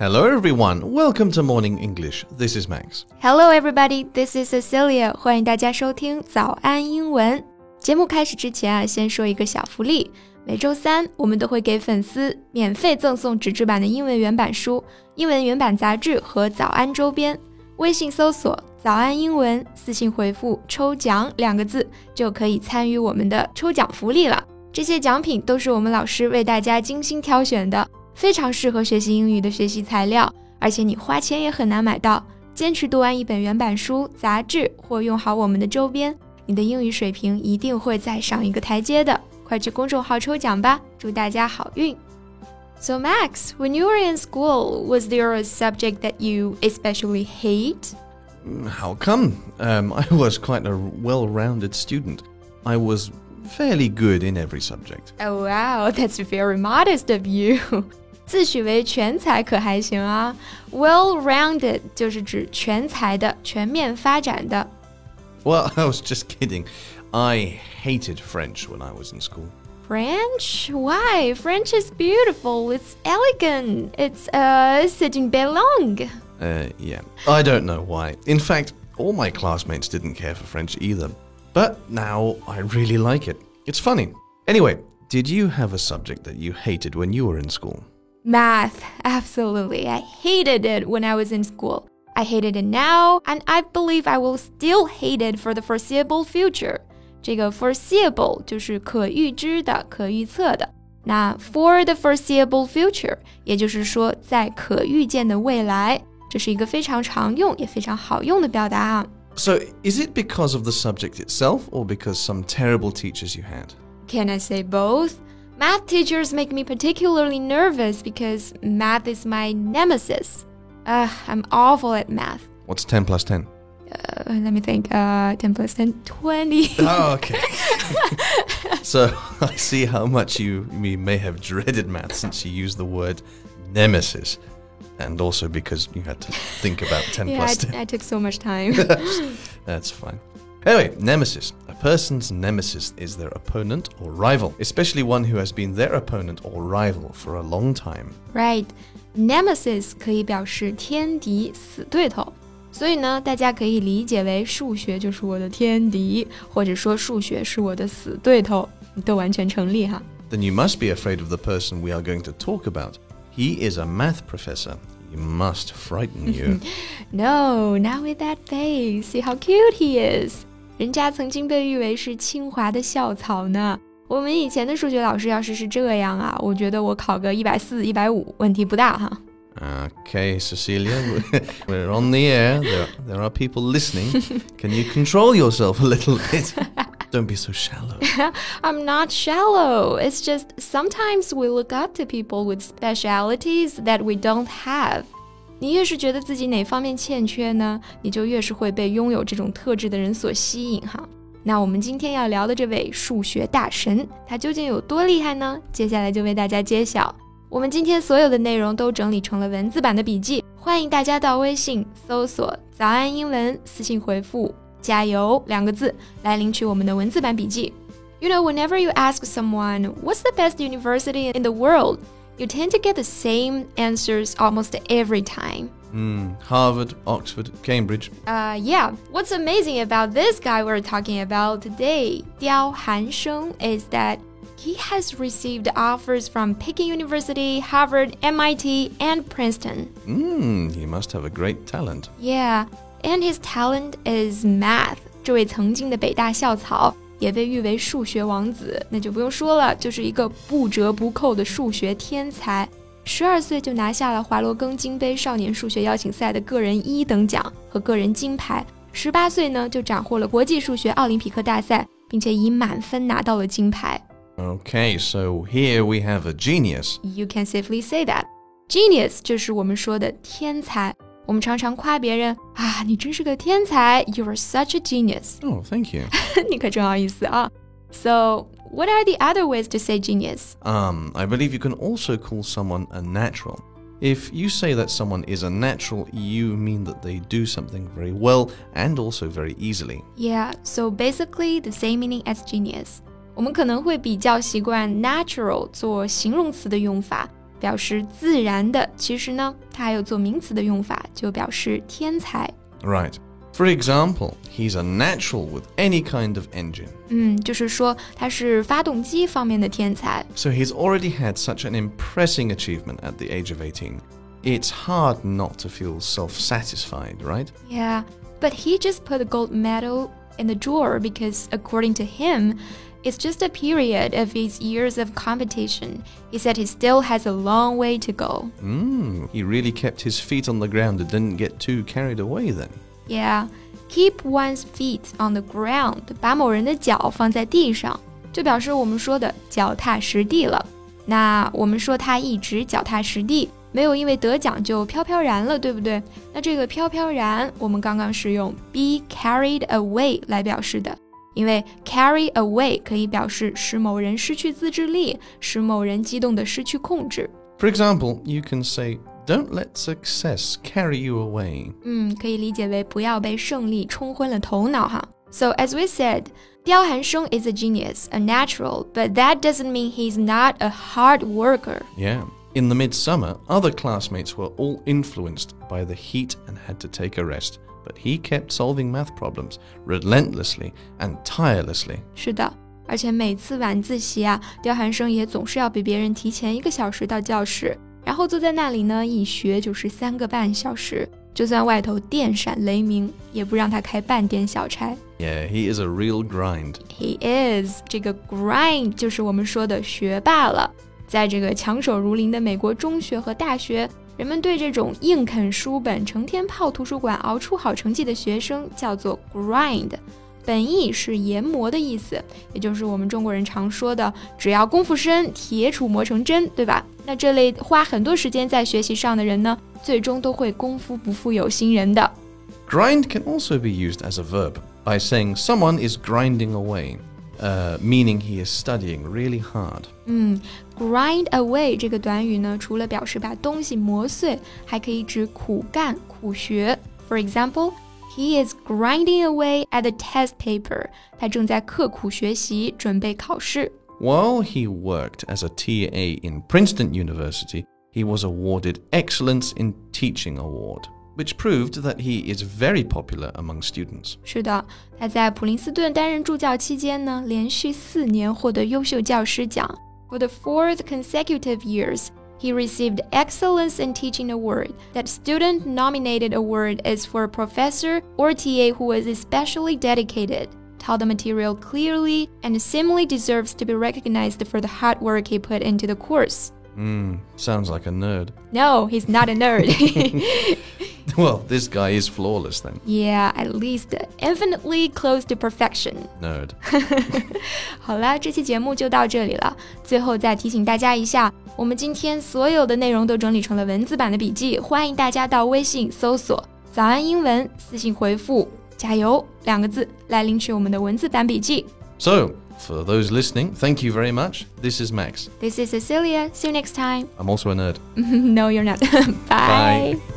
Hello, everyone. Welcome to Morning English. This is Max. Hello, everybody. This is Cecilia. 欢迎大家收听早安英文。节目开始之前啊，先说一个小福利。每周三，我们都会给粉丝免费赠送纸质版的英文原版书、英文原版杂志和早安周边。微信搜索“早安英文”，私信回复“抽奖”两个字，就可以参与我们的抽奖福利了。这些奖品都是我们老师为大家精心挑选的。非常适合学习英语的学习材料，而且你花钱也很难买到。坚持读完一本原版书、杂志，或用好我们的周边，你的英语水平一定会再上一个台阶的。快去公众号抽奖吧，祝大家好运！So Max, when you were in school, was there a subject that you especially hate? How come? Um, I was quite a well-rounded student. I was fairly good in every subject. Oh wow, that's very modest of you. 自诩为全才可还行啊？Well-rounded 就是指全才的、全面发展的。Well, I was just kidding. I hated French when I was in school. French? Why? French is beautiful. It's elegant. It's uh, sitting belong. Uh, yeah. I don't know why. In fact, all my classmates didn't care for French either. But now I really like it. It's funny. Anyway, did you have a subject that you hated when you were in school? Math, absolutely. I hated it when I was in school. I hated it now, and I believe I will still hate it for the foreseeable future. 这个 foreseeable 就是可预知的、可预测的。那 for the foreseeable future，也就是说在可预见的未来，这是一个非常常用也非常好用的表达啊。So, is it because of the subject itself or because some terrible teachers you had? Can I say both? Math teachers make me particularly nervous because math is my nemesis. Ugh, I'm awful at math. What's 10 plus 10? Uh, let me think. Uh, 10 plus 10, 20. Oh, okay. so I see how much you, you may have dreaded math since you used the word nemesis. And also because you had to think about 10 yeah, plus I, 10. I took so much time. That's fine. Anyway, nemesis. A person's nemesis is their opponent or rival, especially one who has been their opponent or rival for a long time. right. Nemesis 可以表示天敌、死对头。所以呢，大家可以理解为数学就是我的天敌，或者说数学是我的死对头，都完全成立哈。 Then you must be afraid of the person we are going to talk about. He is a math professor. He must frighten you. No, not with that face. See how cute he is. 人家曾经被誉为是清华的校草呢。我们以前的数学老师要是是这样啊，我觉得我考个一百四、一百五问题不大哈。 Okay, Cecilia, we're on the air. There, there are people listening. Can you control yourself a little bit? Don't be so shallow. I'm not shallow. It's just sometimes we look up to people with specialities that we don't have. 你越是觉得自己哪方面欠缺呢，你就越是会被拥有这种特质的人所吸引哈。那我们今天要聊的这位数学大神，他究竟有多厉害呢？接下来就为大家揭晓。我们今天所有的内容都整理成了文字版的笔记，欢迎大家到微信搜索“早安英文”，私信回复“加油”两个字来领取我们的文字版笔记。You know, whenever you ask someone what's the best university in the world, you tend to get the same answers almost every time. Hmm, Harvard, Oxford, Cambridge. Uh, yeah. What's amazing about this guy we're talking about today, Diao Hansheng, is that he has received offers from Peking University, Harvard, MIT, and Princeton. Hmm, he must have a great talent. Yeah, and his talent is math. 这位曾经的北大校草 也被誉为数学王子，那就不用说了，就是一个不折不扣的数学天才。十二岁就拿下了华罗庚金杯少年数学邀请赛的个人一等奖和个人金牌，十八岁呢就斩获了国际数学奥林匹克大赛，并且以满分拿到了金牌。Okay, so here we have a genius. You can safely say that. Genius 就是我们说的天才。我们常常夸别人啊，你真是个天才，You are such a genius 。 Oh, thank you. 你可真好意思啊。So, what are the other ways to say genius? Um, I believe you can also call someone a natural. If you say that someone is a natural, you mean that they do something very well and also very easily. Yeah, so basically the same meaning as genius. 我们可能会比较习惯 natural 做形容词的用法， 表示自然的，其实呢，它还有做名词的用法，就表示天才。 Right. For example, he's a natural with any kind of engine. 嗯，就是说他是发动机方面的天才。 So he's already had such an impressing achievement at the age of 18. It's hard not to feel self satisfied, right? Yeah, but he just put the gold medal in the drawer because, according to him, it's just a period of his years of competition. He said he still has a long way to go. Mm, he really kept his feet on the ground and didn't get too carried away then. Yeah, keep one's feet on the ground，把某人的脚放在地上，就表示我们说的脚踏实地了。那我们说他一直脚踏实地，没有因为得奖就飘飘然了，对不对？那这个飘飘然，我们刚刚是用 be carried away 来表示的， 因为 carry away 可以表示使某人失去自制力，使某人激动的失去控制。 For example, you can say, Don't let success carry you away. 嗯，可以理解为不要被胜利冲昏了头脑哈。So as we said, 刁寒生 is a genius, a natural, but that doesn't mean he's not a hard worker. Yeah. In the midsummer, other classmates were all influenced by the heat and had to take a rest, but he kept solving math problems relentlessly and tirelessly. 是的，而且每次晚自习啊，刁晗生也总是要比别人提前一个小时到教室，然后坐在那里呢，一学就是三个半小时。就算外头电闪雷鸣，也不让他开半点小差。Yeah, he is a real grind. He is 这个 grind 就是我们说的学霸了。在这个强手如林的美国中学和大学，人们对这种硬啃书本、成天泡图书馆、熬出好成绩的学生叫做 grind，本意是研磨的意思，也就是我们中国人常说的“只要功夫深，铁杵磨成针”，对吧？那这类花很多时间在学习上的人呢，最终都会功夫不负有心人的。 Grind can also be used as a verb by saying someone is grinding away, uh, meaning he is studying really hard. 嗯，grind away 这个短语呢，除了表示把东西磨碎，还可以指苦干、苦学。For example, he is grinding away at the test paper. 他正在刻苦学习，准备考试。 While he worked as a TA in Princeton University, he was awarded Excellence in Teaching Award, which proved that he is very popular among students. 是的，他在普林斯顿担任助教期间呢，连续四年获得优秀教师奖。For the fourth consecutive years, he received Excellence in Teaching Award. That student-nominated award is for a professor or TA who was especially dedicated, taught the material clearly, and seemingly deserves to be recognized for the hard work he put into the course. Hmm, sounds like a nerd. No, he's not a nerd. Well, this guy is flawless then. yeah, at least infinitely close to perfection. Nerd. 好啦，这期节目就到这里了。最后再提醒大家一下，我们今天所有的内容都整理成了文字版的笔记，欢迎大家到微信搜索“早安英文”，私信回复“加油”两个字来领取我们的文字版笔记。 So, for those listening, thank you very much. This is Max. This is Cecilia. See you next time. I'm also a nerd. no, you're not. Bye. Bye.